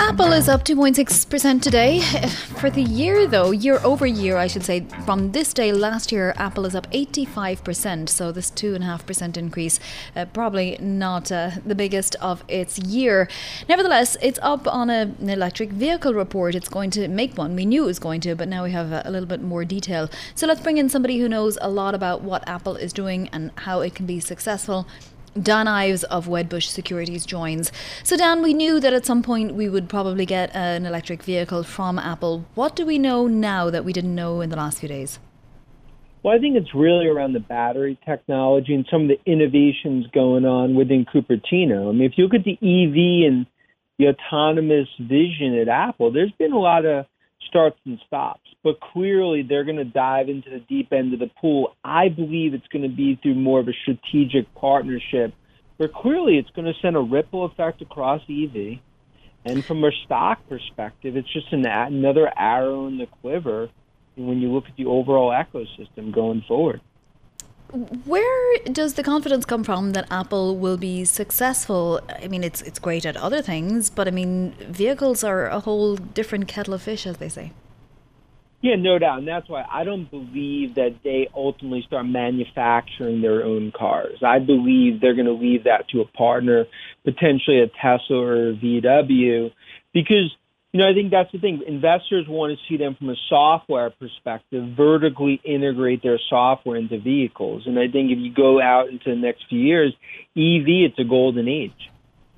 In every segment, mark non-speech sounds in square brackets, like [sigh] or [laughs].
Apple is up 2.6% today. For the year, though, year over year, I should say, from this day last year, Apple is up 85%. So, this 2.5% increase, uh, probably not uh, the biggest of its year. Nevertheless, it's up on a, an electric vehicle report. It's going to make one. We knew it was going to, but now we have a, a little bit more detail. So, let's bring in somebody who knows a lot about what Apple is doing and how it can be successful. Dan Ives of Wedbush Securities joins. So, Dan, we knew that at some point we would probably get an electric vehicle from Apple. What do we know now that we didn't know in the last few days? Well, I think it's really around the battery technology and some of the innovations going on within Cupertino. I mean, if you look at the EV and the autonomous vision at Apple, there's been a lot of starts and stops. But clearly, they're going to dive into the deep end of the pool. I believe it's going to be through more of a strategic partnership, where clearly it's going to send a ripple effect across EV. And from a stock perspective, it's just an, another arrow in the quiver when you look at the overall ecosystem going forward. Where does the confidence come from that Apple will be successful? I mean, it's it's great at other things, but I mean, vehicles are a whole different kettle of fish, as they say. Yeah, no doubt, and that's why I don't believe that they ultimately start manufacturing their own cars. I believe they're going to leave that to a partner, potentially a Tesla or a VW, because you know, I think that's the thing. Investors want to see them from a software perspective, vertically integrate their software into vehicles. And I think if you go out into the next few years, EV, it's a golden age.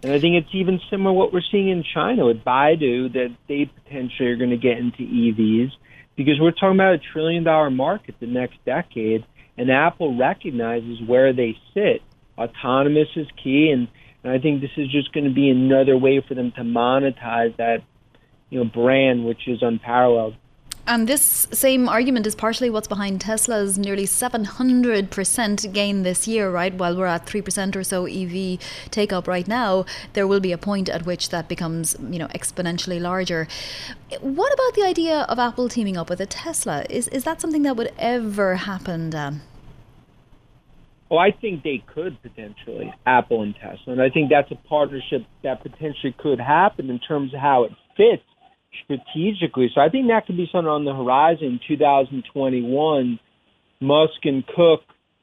And I think it's even similar what we're seeing in China with Baidu, that they potentially are going to get into EVs because we're talking about a trillion dollar market the next decade. And Apple recognizes where they sit. Autonomous is key. And, and I think this is just going to be another way for them to monetize that you know brand which is unparalleled. And this same argument is partially what's behind Tesla's nearly 700% gain this year, right? While we're at 3% or so EV take up right now, there will be a point at which that becomes, you know, exponentially larger. What about the idea of Apple teaming up with a Tesla? Is is that something that would ever happen, Dan? Well, I think they could potentially, Apple and Tesla. And I think that's a partnership that potentially could happen in terms of how it fits strategically. So I think that could be something on the horizon 2021. Musk and Cook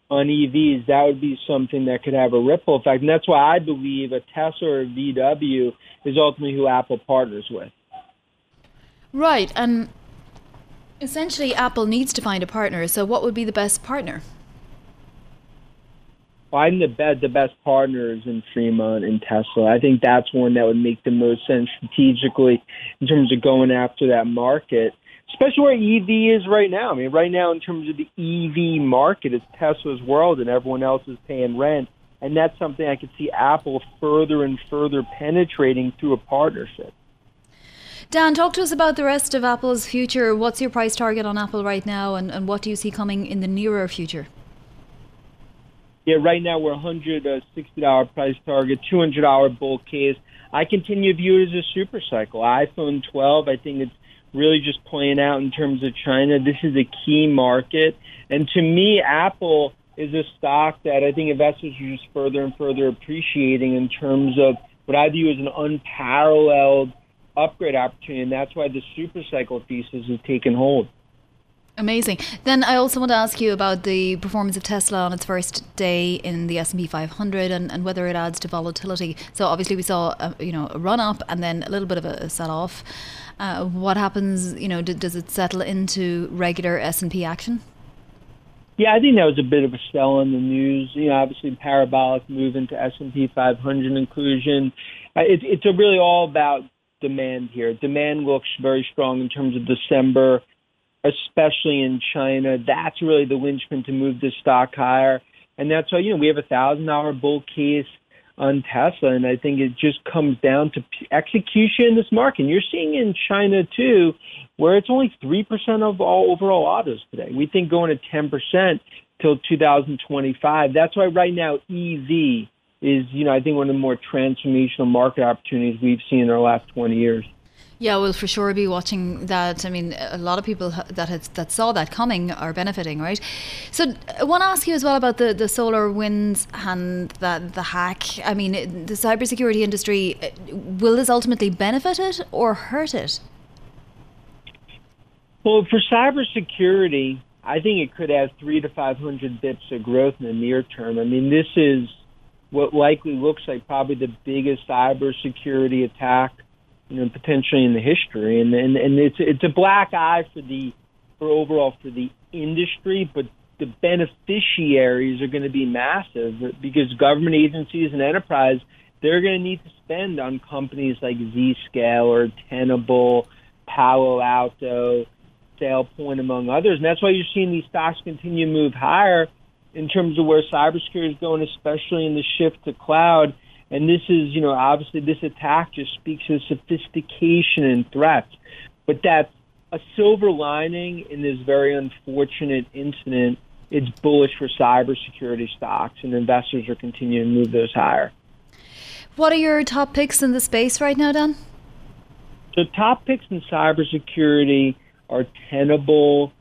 on EVs, that would be something that could have a ripple effect. And that's why I believe a Tesla or a VW is ultimately who Apple partners with. Right. And essentially, Apple needs to find a partner. So, what would be the best partner? Finding the best the best partners in Fremont and Tesla. I think that's one that would make the most sense strategically in terms of going after that market, especially where EV is right now. I mean, right now in terms of the EV market, it's Tesla's world, and everyone else is paying rent. And that's something I could see Apple further and further penetrating through a partnership. Dan, talk to us about the rest of Apple's future. What's your price target on Apple right now, and, and what do you see coming in the nearer future? Yeah, right now we're $160 uh, price target, $200 bull case. I continue to view it as a super cycle. iPhone 12, I think it's really just playing out in terms of China. This is a key market. And to me, Apple is a stock that I think investors are just further and further appreciating in terms of what I view as an unparalleled upgrade opportunity. And that's why the super cycle thesis has taken hold. Amazing. Then I also want to ask you about the performance of Tesla on its first day in the S&P 500 and, and whether it adds to volatility. So obviously we saw a, you know a run up and then a little bit of a sell off. Uh, what happens? You know, d- does it settle into regular S&P action? Yeah, I think that was a bit of a sell in the news. You know, obviously parabolic move into S&P 500 inclusion. Uh, it, it's really all about demand here. Demand looks very strong in terms of December especially in China. That's really the linchpin to move the stock higher. And that's why, you know, we have a thousand dollar bull case on Tesla. And I think it just comes down to execution in this market. And you're seeing in China too, where it's only 3% of all overall autos today. We think going to 10% till 2025. That's why right now EV is, you know, I think one of the more transformational market opportunities we've seen in our last 20 years. Yeah, we'll for sure be watching that. I mean, a lot of people that had, that saw that coming are benefiting, right? So, I want to ask you as well about the, the SolarWinds and that the hack. I mean, the cybersecurity industry uh, will this ultimately benefit it or hurt it? Well, for cybersecurity, I think it could have three to five hundred bits of growth in the near term. I mean, this is what likely looks like probably the biggest cybersecurity attack you know, potentially in the history, and and and it's it's a black eye for the for overall for the industry, but the beneficiaries are going to be massive because government agencies and enterprise they're going to need to spend on companies like Zscaler or Tenable, Palo Alto, SailPoint, among others, and that's why you're seeing these stocks continue to move higher in terms of where cybersecurity is going, especially in the shift to cloud and this is, you know, obviously this attack just speaks to sophistication and threats. But that's a silver lining in this very unfortunate incident. It's bullish for cybersecurity stocks, and investors are continuing to move those higher. What are your top picks in the space right now, Dan? So, top picks in cybersecurity are Tenable,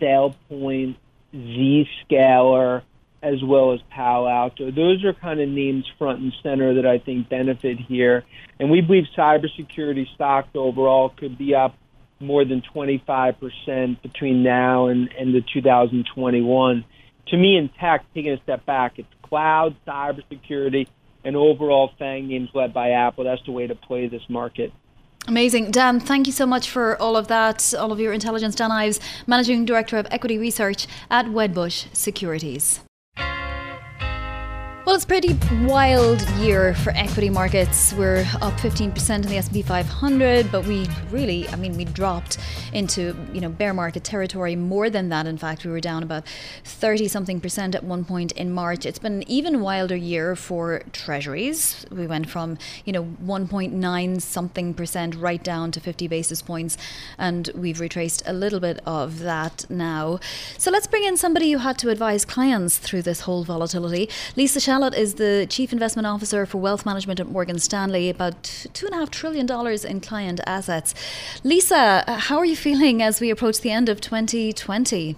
SailPoint, Zscaler, as well as Palo Alto. Those are kind of names front and center that I think benefit here. And we believe cybersecurity stocks overall could be up more than 25% between now and, and the 2021. To me, in tech, taking a step back, it's cloud, cybersecurity, and overall FANG names led by Apple. That's the way to play this market. Amazing. Dan, thank you so much for all of that, all of your intelligence. Dan Ives, Managing Director of Equity Research at Wedbush Securities. Well, it's a pretty wild year for equity markets. We're up 15% in the S&P 500, but we really, I mean, we dropped into, you know, bear market territory more than that. In fact, we were down about 30 something percent at one point in March. It's been an even wilder year for treasuries. We went from, you know, 1.9 something percent right down to 50 basis points, and we've retraced a little bit of that now. So let's bring in somebody who had to advise clients through this whole volatility. Lisa Shalett is the Chief Investment Officer for Wealth Management at Morgan Stanley, about $2.5 trillion in client assets. Lisa, how are you feeling as we approach the end of 2020?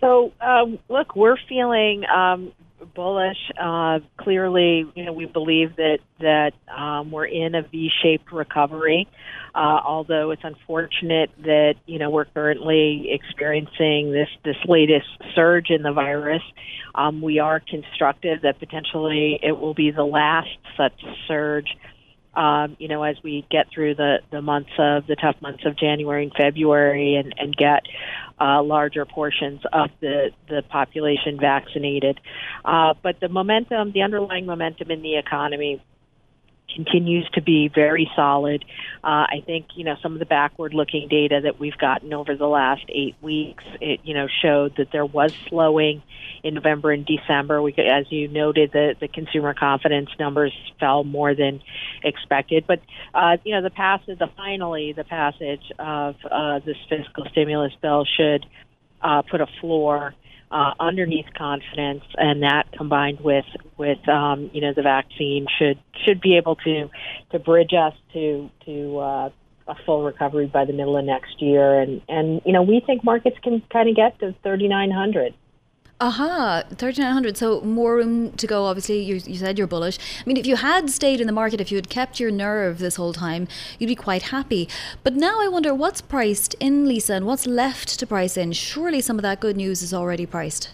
So, um, look, we're feeling um, bullish. Uh, clearly, you know, we believe that that um, we're in a V-shaped recovery. Uh, although it's unfortunate that you know we're currently experiencing this this latest surge in the virus, um, we are constructive that potentially it will be the last such surge. Um, you know, as we get through the the months of the tough months of January and February, and and get uh, larger portions of the the population vaccinated. Uh, but the momentum, the underlying momentum in the economy continues to be very solid. Uh, I think you know some of the backward-looking data that we've gotten over the last eight weeks, it you know showed that there was slowing in November and December. We, as you noted, the the consumer confidence numbers fell more than expected. But uh, you know the passage, the finally the passage of uh, this fiscal stimulus bill should uh, put a floor uh, underneath confidence, and that combined with with um, you know the vaccine should should be able to to bridge us to to uh, a full recovery by the middle of next year, and and you know we think markets can kind of get to 3,900. Aha, 3900. So more room to go. Obviously, you, you said you're bullish. I mean, if you had stayed in the market, if you had kept your nerve this whole time, you'd be quite happy. But now I wonder what's priced in, Lisa, and what's left to price in? Surely some of that good news is already priced.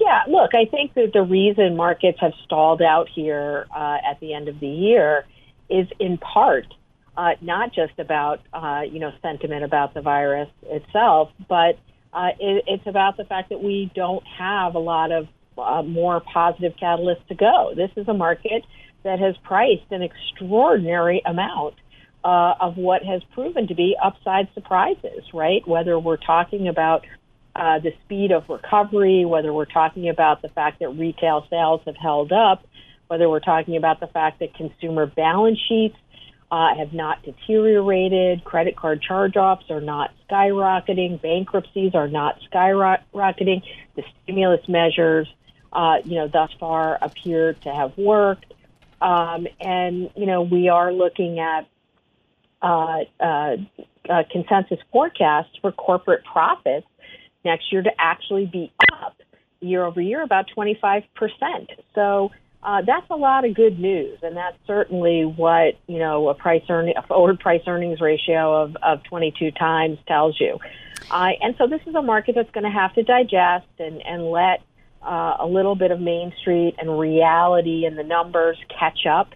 Yeah, look, I think that the reason markets have stalled out here uh, at the end of the year is in part uh, not just about uh, you know sentiment about the virus itself, but uh, it, it's about the fact that we don't have a lot of uh, more positive catalysts to go. This is a market that has priced an extraordinary amount uh, of what has proven to be upside surprises, right? Whether we're talking about uh, the speed of recovery, whether we're talking about the fact that retail sales have held up, whether we're talking about the fact that consumer balance sheets uh, have not deteriorated. Credit card charge offs are not skyrocketing. Bankruptcies are not skyrocketing. The stimulus measures uh, you know, thus far appear to have worked. Um, and, you know, we are looking at uh, uh, uh, consensus forecasts for corporate profits next year to actually be up year over year about 25%. So uh, that's a lot of good news, and that's certainly what you know a price earning a forward price earnings ratio of, of 22 times tells you. Uh, and so this is a market that's going to have to digest and and let uh, a little bit of Main Street and reality and the numbers catch up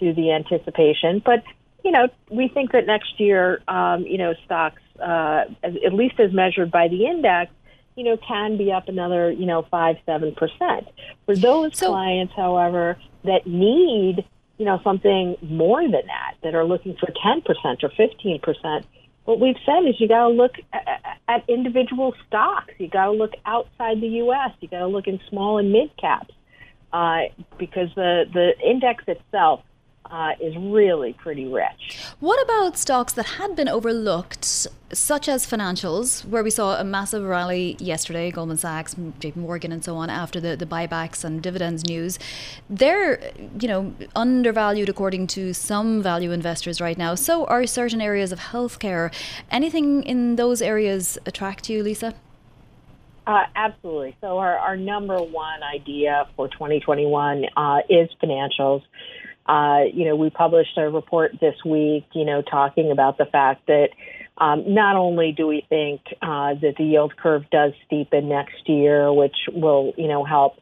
to the anticipation. But you know, we think that next year, um, you know, stocks, uh, at least as measured by the index, you know, can be up another, you know, five, seven percent. For those so, clients, however, that need, you know, something more than that, that are looking for ten percent or fifteen percent, what we've said is you got to look at, at individual stocks. You got to look outside the U.S. You got to look in small and mid caps, uh, because the the index itself uh, is really pretty rich. What about stocks that had been overlooked, such as financials, where we saw a massive rally yesterday, Goldman Sachs, JP Morgan, and so on, after the, the buybacks and dividends news? They're, you know, undervalued according to some value investors right now. So are certain areas of healthcare. Anything in those areas attract you, Lisa? Uh, absolutely. So our, our number one idea for 2021 uh, is financials. Uh, you know, we published a report this week, you know, talking about the fact that um, not only do we think uh, that the yield curve does steepen next year, which will, you know, help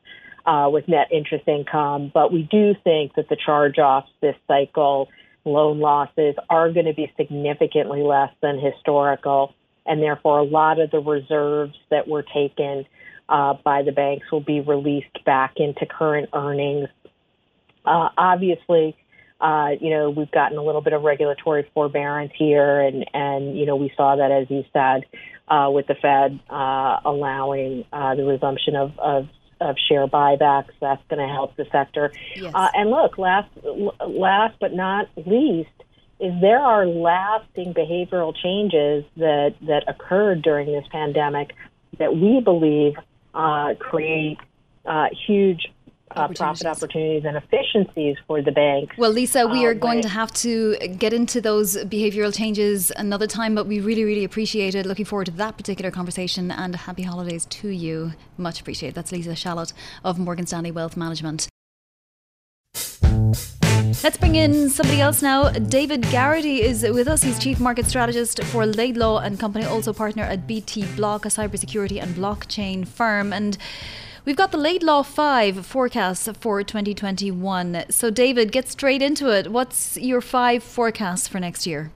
uh, with net interest income, but we do think that the charge-offs this cycle, loan losses, are going to be significantly less than historical, and therefore a lot of the reserves that were taken uh, by the banks will be released back into current earnings uh, obviously, uh, you know, we've gotten a little bit of regulatory forbearance here, and and you know, we saw that as you said, uh, with the Fed uh, allowing uh, the resumption of, of of share buybacks. That's going to help the sector. Yes. Uh, and look, last last but not least, is there are lasting behavioral changes that that occurred during this pandemic that we believe uh, create uh, huge uh, profit opportunities and efficiencies for the bank. Well, Lisa, we are going to have to get into those behavioural changes another time, but we really, really appreciate it. Looking forward to that particular conversation and happy holidays to you. Much appreciated. That's Lisa Shalett of Morgan Stanley Wealth Management. Let's bring in somebody else now. David Garrity is with us. He's Chief Market Strategist for Laidlaw and Company, also partner at BT Block, a cybersecurity and blockchain firm. And We've got the Laidlaw 5 forecast for 2021. So, David, get straight into it. What's your five forecasts for next year?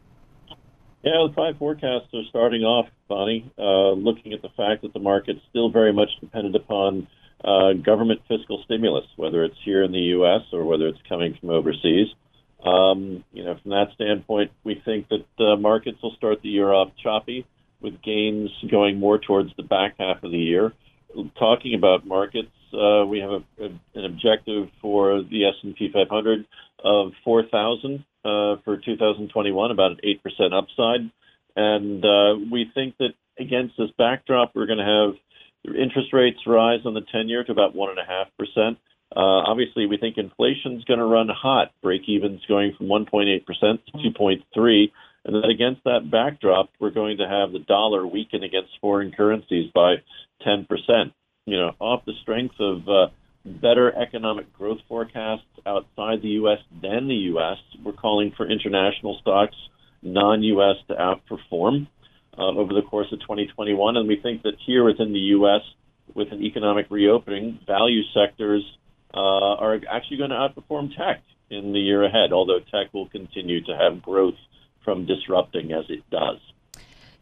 Yeah, the five forecasts are starting off, Vonnie, uh, looking at the fact that the market's still very much dependent upon uh, government fiscal stimulus, whether it's here in the U.S. or whether it's coming from overseas. Um, you know, from that standpoint, we think that uh, markets will start the year off choppy, with gains going more towards the back half of the year talking about markets, uh, we have a, a, an objective for the S&P 500 of 4,000 uh, for 2021, about an 8% upside. And uh, we think that against this backdrop, we're going to have interest rates rise on the 10 year to about 1.5%. Uh, obviously, we think inflation is going to run hot. Break even's going from 1.8% to 2.3. And that against that backdrop, we're going to have the dollar weaken against foreign currencies by 10%. You know, off the strength of uh, better economic growth forecasts outside the U.S. than the U.S., we're calling for international stocks, non-U.S., to outperform uh, over the course of 2021. And we think that here within the U.S., with an economic reopening, value sectors uh, are actually going to outperform tech in the year ahead, although tech will continue to have growth from disrupting as it does.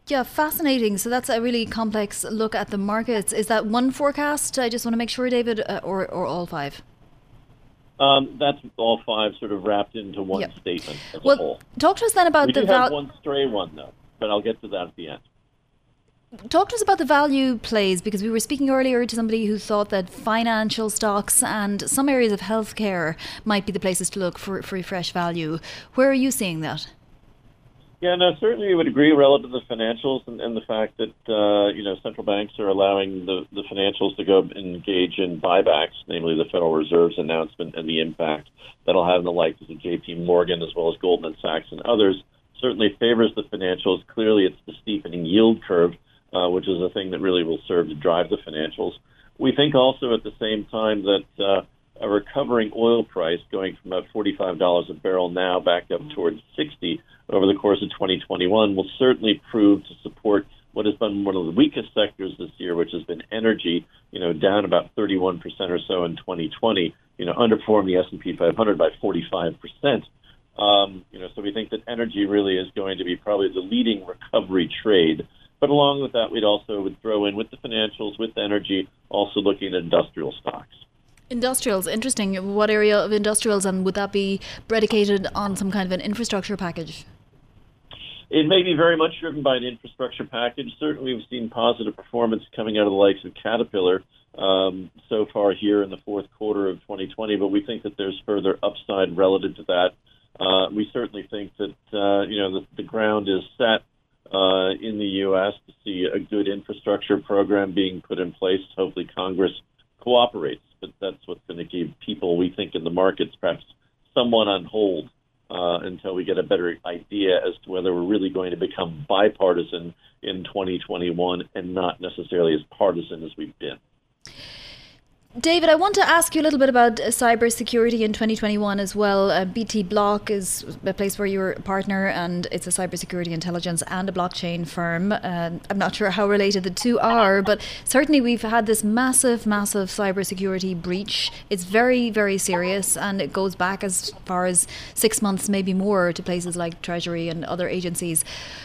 Yeah, fascinating. So that's a really complex look at the markets. Is that one forecast? I just want to make sure, David, uh, or or all five. Um, that's all five sort of wrapped into one yep. statement as well, a whole. Talk to us then about we the have one stray one though, but I'll get to that at the end. Talk to us about the value plays because we were speaking earlier to somebody who thought that financial stocks and some areas of healthcare might be the places to look for, for fresh value. Where are you seeing that? Yeah, no, certainly we would agree relative to the financials and, and the fact that uh, you know central banks are allowing the, the financials to go engage in buybacks, namely the Federal Reserve's announcement and the impact that'll have on the likes of J.P. Morgan as well as Goldman Sachs and others. Certainly favors the financials. Clearly, it's the steepening yield curve, uh, which is a thing that really will serve to drive the financials. We think also at the same time that uh, a recovering oil price going from about $45 a barrel now back up towards 60 over the course of 2021 will certainly prove to support what has been one of the weakest sectors this year, which has been energy, you know, down about 31% or so in 2020, you know, underperformed the S&P 500 by 45%. Um, you know, so we think that energy really is going to be probably the leading recovery trade. But along with that, we'd also would throw in with the financials, with energy, also looking at industrial stocks. Industrials, interesting. What area of industrials, and would that be predicated on some kind of an infrastructure package? It may be very much driven by an infrastructure package. Certainly, we've seen positive performance coming out of the likes of Caterpillar um, so far here in the fourth quarter of 2020, but we think that there's further upside relative to that. Uh, we certainly think that uh, you know the, the ground is set uh, in the U.S. to see a good infrastructure program being put in place. Hopefully, Congress cooperates but that's what's going to keep people, we think, in the markets perhaps somewhat on hold uh, until we get a better idea as to whether we're really going to become bipartisan in 2021 and not necessarily as partisan as we've been. David, I want to ask you a little bit about uh, cybersecurity in 2021 as well. Uh, BT Block is a place where you're a partner, and it's a cybersecurity intelligence and a blockchain firm. Uh, I'm not sure how related the two are, but certainly we've had this massive, massive cybersecurity breach. It's very, very serious, and it goes back as far as six months, maybe more, to places like Treasury and other agencies.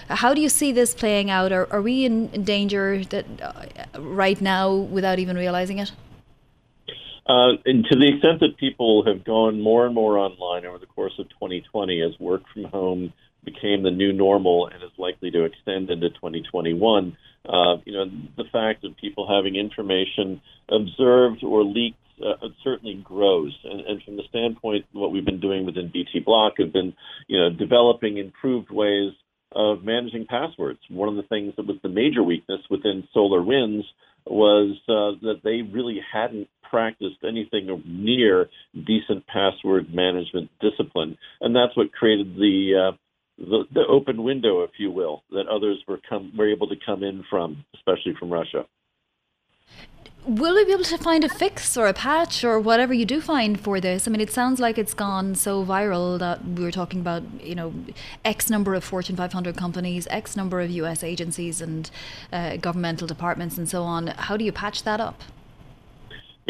How do you see this playing out? Are, are we in danger that uh, right now without even realizing it? Uh, and to the extent that people have gone more and more online over the course of 2020 as work from home became the new normal and is likely to extend into 2021, uh, you know, the fact of people having information observed or leaked uh, certainly grows. And, and from the standpoint, what we've been doing within BT Block have been, you know, developing improved ways of managing passwords. One of the things that was the major weakness within SolarWinds was uh, that they really hadn't practiced anything near decent password management discipline, and that's what created the uh, the, the open window, if you will, that others were come were able to come in from, especially from Russia. Will we be able to find a fix or a patch or whatever you do find for this? I mean, it sounds like it's gone so viral that we were talking about, you know, X number of Fortune 500 companies, X number of US agencies and uh, governmental departments and so on. How do you patch that up?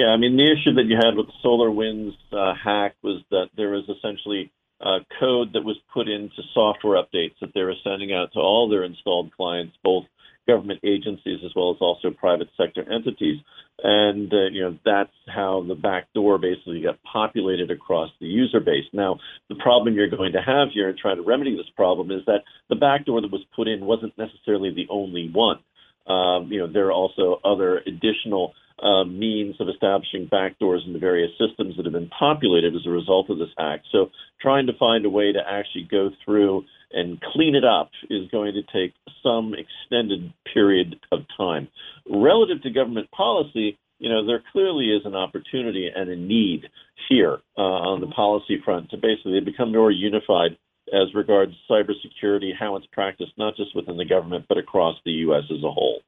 Yeah, I mean, the issue that you had with the SolarWinds uh, hack was that there was essentially uh, code that was put into software updates that they were sending out to all their installed clients, both government agencies as well as also private sector entities. And, uh, you know, that's how the back door basically got populated across the user base. Now, the problem you're going to have here in trying to remedy this problem is that the back door that was put in wasn't necessarily the only one. Um, you know, there are also other additional uh, means of establishing backdoors in the various systems that have been populated as a result of this hack. So, trying to find a way to actually go through and clean it up is going to take some extended period of time. Relative to government policy, you know, there clearly is an opportunity and a need here uh, on the policy front to basically become more unified as regards cybersecurity, how it's practiced not just within the government but across the U.S. as a whole.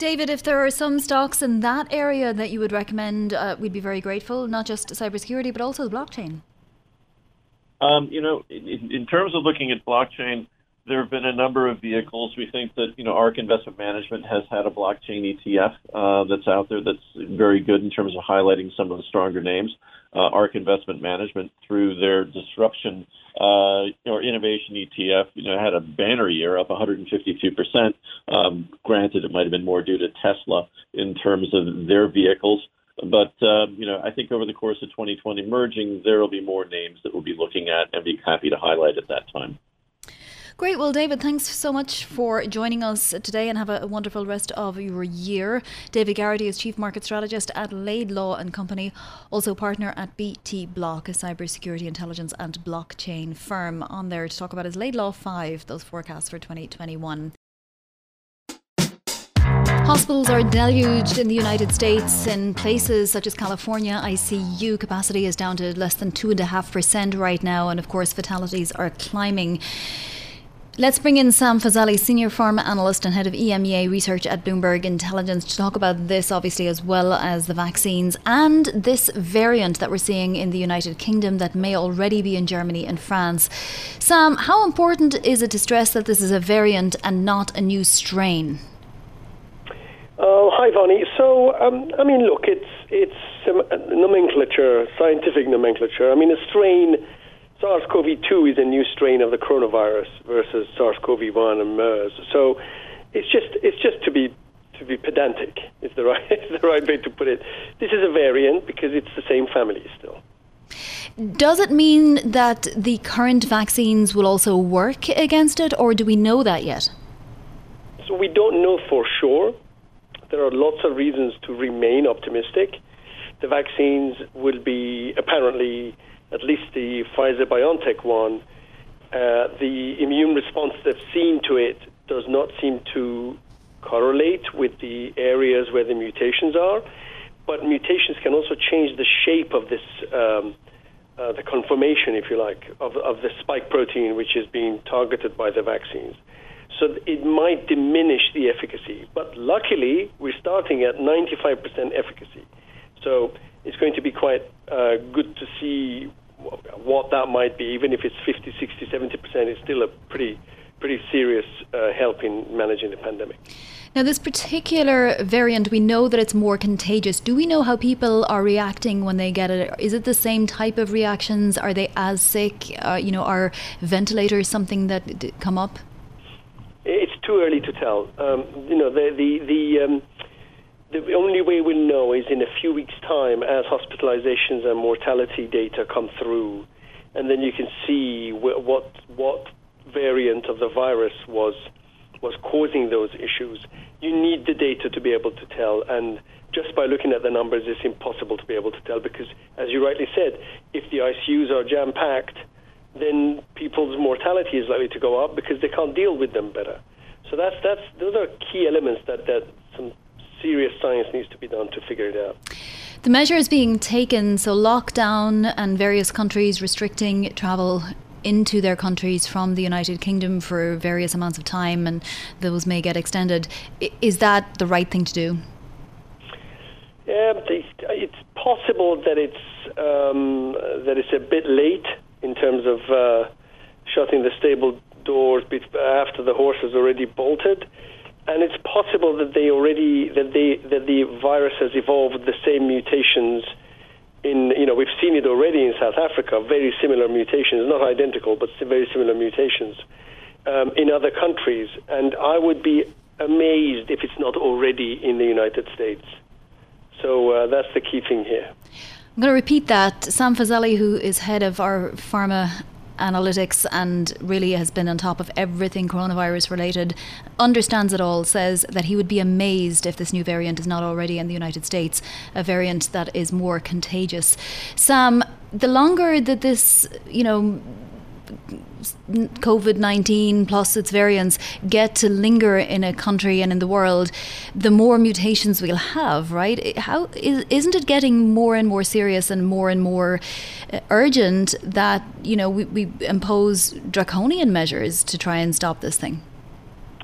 David, if there are some stocks in that area that you would recommend, uh, we'd be very grateful. Not just cybersecurity, but also the blockchain. Um, you know, in, in, terms of looking at blockchain, there have been a number of vehicles. We think that you know ARK Investment Management has had a blockchain ETF uh, that's out there that's very good in terms of highlighting some of the stronger names. Uh, ARK Investment Management, through their disruption uh, or innovation ETF, you know, had a banner year, up 152 percent. Um, granted, it might have been more due to Tesla in terms of their vehicles. But uh, you know, I think over the course of 2020 merging, there will be more names that we'll be looking at and be happy to highlight at that time. Great. Well, David, thanks so much for joining us today and have a, wonderful rest of your year. David Garrity is Chief Market Strategist at Laidlaw and Company, also partner at BT Block, a cybersecurity intelligence and blockchain firm, on there to talk about is Laidlaw 5, those forecasts for 2021. Hospitals are deluged in the United States. In places such as California, ICU capacity is down to less than 2.5% right now, and of course, fatalities are climbing. Let's bring in Sam Fazeli, Senior Pharma Analyst and Head of EMEA Research at Bloomberg Intelligence, to talk about this, obviously, as well as the vaccines and this variant that we're seeing in the United Kingdom that may already be in Germany and France. Sam, how important is it to stress that this is a variant and not a new strain? Oh, hi, Vonnie. So, um, I mean, look, it's it's nomenclature, scientific nomenclature. I mean, a strain SARS-CoV-2 is a new strain of the coronavirus versus SARS-CoV-1 and MERS. So it's just it's just to be to be pedantic is the [laughs] right is the right way to put it. This is a variant because it's the same family still. Does it mean that the current vaccines will also work against it, or do we know that yet? So we don't know for sure. There are lots of reasons to remain optimistic. The vaccines will be apparently at least the Pfizer BioNTech one, uh, the immune response they've seen to it does not seem to correlate with the areas where the mutations are. But mutations can also change the shape of this, um, uh, the conformation, if you like, of, of the spike protein which is being targeted by the vaccines. So it might diminish the efficacy. But luckily, we're starting at 95% efficacy. So it's going to be quite uh, good to see what that might be, even if it's 50, 60, 70 percent, it's still a pretty pretty serious uh, help in managing the pandemic. Now, this particular variant, we know that it's more contagious. Do we know how people are reacting when they get it? Is it the same type of reactions? Are they as sick? Uh, you know, are ventilators something that come up? It's too early to tell. Um, you know, the the the. Um, the only way we'll know is in a few weeks' time as hospitalizations and mortality data come through, and then you can see wh- what what variant of the virus was was causing those issues. You need the data to be able to tell, and just by looking at the numbers, it's impossible to be able to tell because, as you rightly said, if the ICUs are jam packed, then people's mortality is likely to go up because they can't deal with them better. So that's that's those are key elements that that serious science needs to be done to figure it out. The measures being taken, so lockdown and various countries restricting travel into their countries from the United Kingdom for various amounts of time, and those may get extended. Is that the right thing to do? Yeah, it's possible that it's um, that it's a bit late in terms of uh, shutting the stable doors after the horse has already bolted and it's possible that they already that they that the virus has evolved the same mutations in you know we've seen it already in South Africa very similar mutations not identical but very similar mutations um, in other countries. And I would be amazed if it's not already in the United States. So uh, that's the key thing here. I'm going to repeat that. Sam Fazeli, who is head of our pharma analytics and really has been on top of everything coronavirus related, understands it all, says that he would be amazed if this new variant is not already in the United States, a variant that is more contagious. Sam, the longer that this, you know, COVID 19 plus its variants get to linger in a country and in the world, the more mutations we'll have, right? How is, isn't it getting more and more serious and more and more uh, urgent that you know we, we impose draconian measures to try and stop this thing?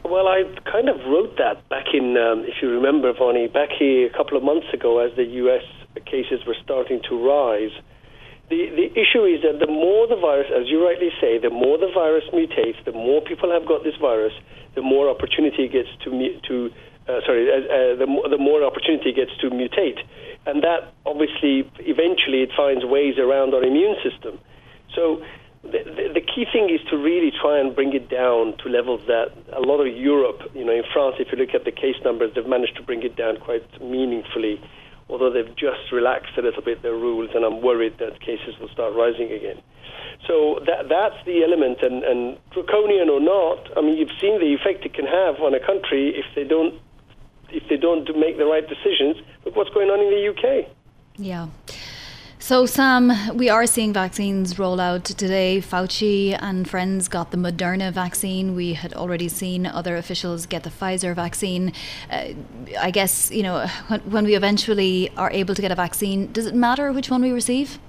Well, I kind of wrote that back in, um, if you remember, Vonnie, back here a couple of months ago as the U.S. cases were starting to rise the, the issue is that the more the virus, as you rightly say, the more the virus mutates, the more people have got this virus, the more opportunity gets to to uh, sorry, uh, uh, the, the more opportunity gets to mutate, and that obviously eventually it finds ways around our immune system. So. The, the, the key thing is to really try and bring it down to levels that a lot of Europe, you know, in France, if you look at the case numbers, they've managed to bring it down quite meaningfully although they've just relaxed a little bit their rules, and I'm worried that cases will start rising again. So that that's the element, and, and draconian or not, I mean, you've seen the effect it can have on a country if they don't if they don't make the right decisions. Look what's going on in the UK. Yeah. So, Sam, we are seeing vaccines roll out today. Fauci and friends got the Moderna vaccine. We had already seen other officials get the Pfizer vaccine. Uh, I guess, you know, when, when we eventually are able to get a vaccine, does it matter which one we receive?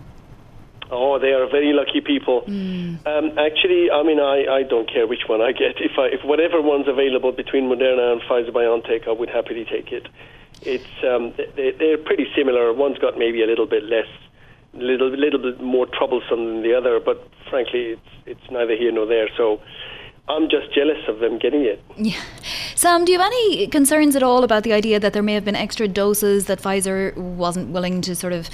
Oh, they are very lucky people. Mm. Um, actually, I mean, I, I don't care which one I get. If I, if whatever one's available between Moderna and Pfizer BioNTech, I would happily take it. It's um, they, they're pretty similar. One's got maybe a little bit less little little bit more troublesome than the other, but frankly, it's it's neither here nor there. So. I'm just jealous of them getting it. Yeah. Sam, do you have any concerns at all about the idea that there may have been extra doses that Pfizer wasn't willing to sort of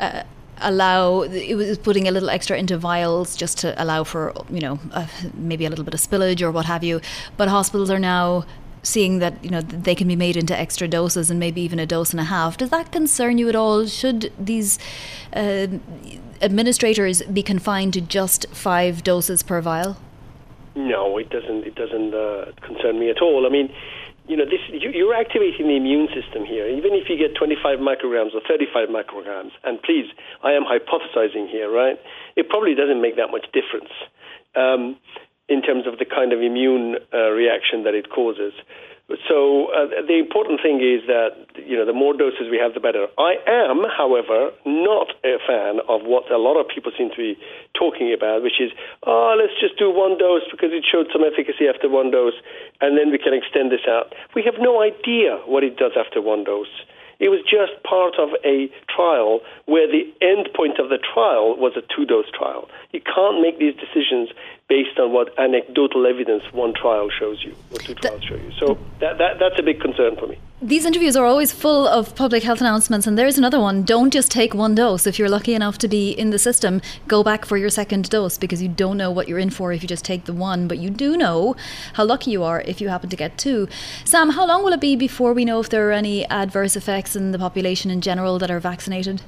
uh, allow it was putting a little extra into vials just to allow for you know uh, maybe a little bit of spillage or what have you but hospitals are now seeing that you know they can be made into extra doses and maybe even a dose and a half. Does that concern you at all? Should these uh, administrators be confined to just five doses per vial? No, it doesn't. It doesn't uh, concern me at all. I mean, you know, this you, you're activating the immune system here. Even if you get 25 micrograms or 35 micrograms, and please, I am hypothesizing here, right? It probably doesn't make that much difference. Um, in terms of the kind of immune uh, reaction that it causes. So uh, the important thing is that you know the more doses we have, the better. I am, however, not a fan of what a lot of people seem to be talking about, which is, oh, let's just do one dose because it showed some efficacy after one dose, and then we can extend this out. We have no idea what it does after one dose. It was just part of a trial where the end point of the trial was a two dose trial. You can't make these decisions based on what anecdotal evidence one trial shows you or two trials show you. So that, that, that's a big concern for me. These interviews are always full of public health announcements, and there's another one. Don't just take one dose. If you're lucky enough to be in the system, go back for your second dose because you don't know what you're in for if you just take the one, but you do know how lucky you are if you happen to get two. Sam, how long will it be before we know if there are any adverse effects in the population in general that are vaccinated?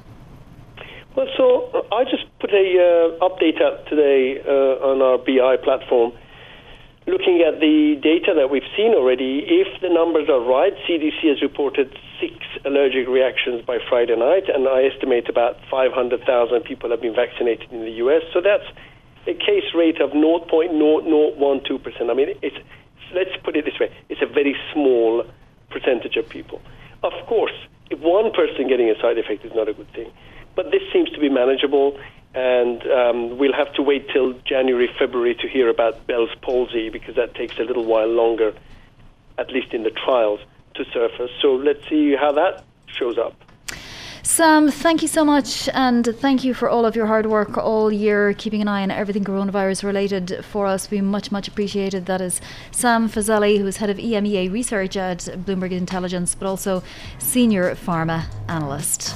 Well, so uh, I just put a uh, update out today uh, on our BI platform, looking at the data that we've seen already. If the numbers are right, CDC has reported six allergic reactions by Friday night, and I estimate about 500,000 people have been vaccinated in the U.S. So that's a case rate of 0.0012 percent. I mean, it's let's put it this way: it's a very small percentage of people. Of course, one person getting a side effect is not a good thing. But this seems to be manageable, and um, we'll have to wait till January, February to hear about Bell's palsy because that takes a little while longer, at least in the trials, to surface. So let's see how that shows up. Sam, thank you so much, and thank you for all of your hard work all year, keeping an eye on everything coronavirus related for us. We much, much appreciated. That is Sam Fazeli, who is head of EMEA research at Bloomberg Intelligence, but also senior pharma analyst.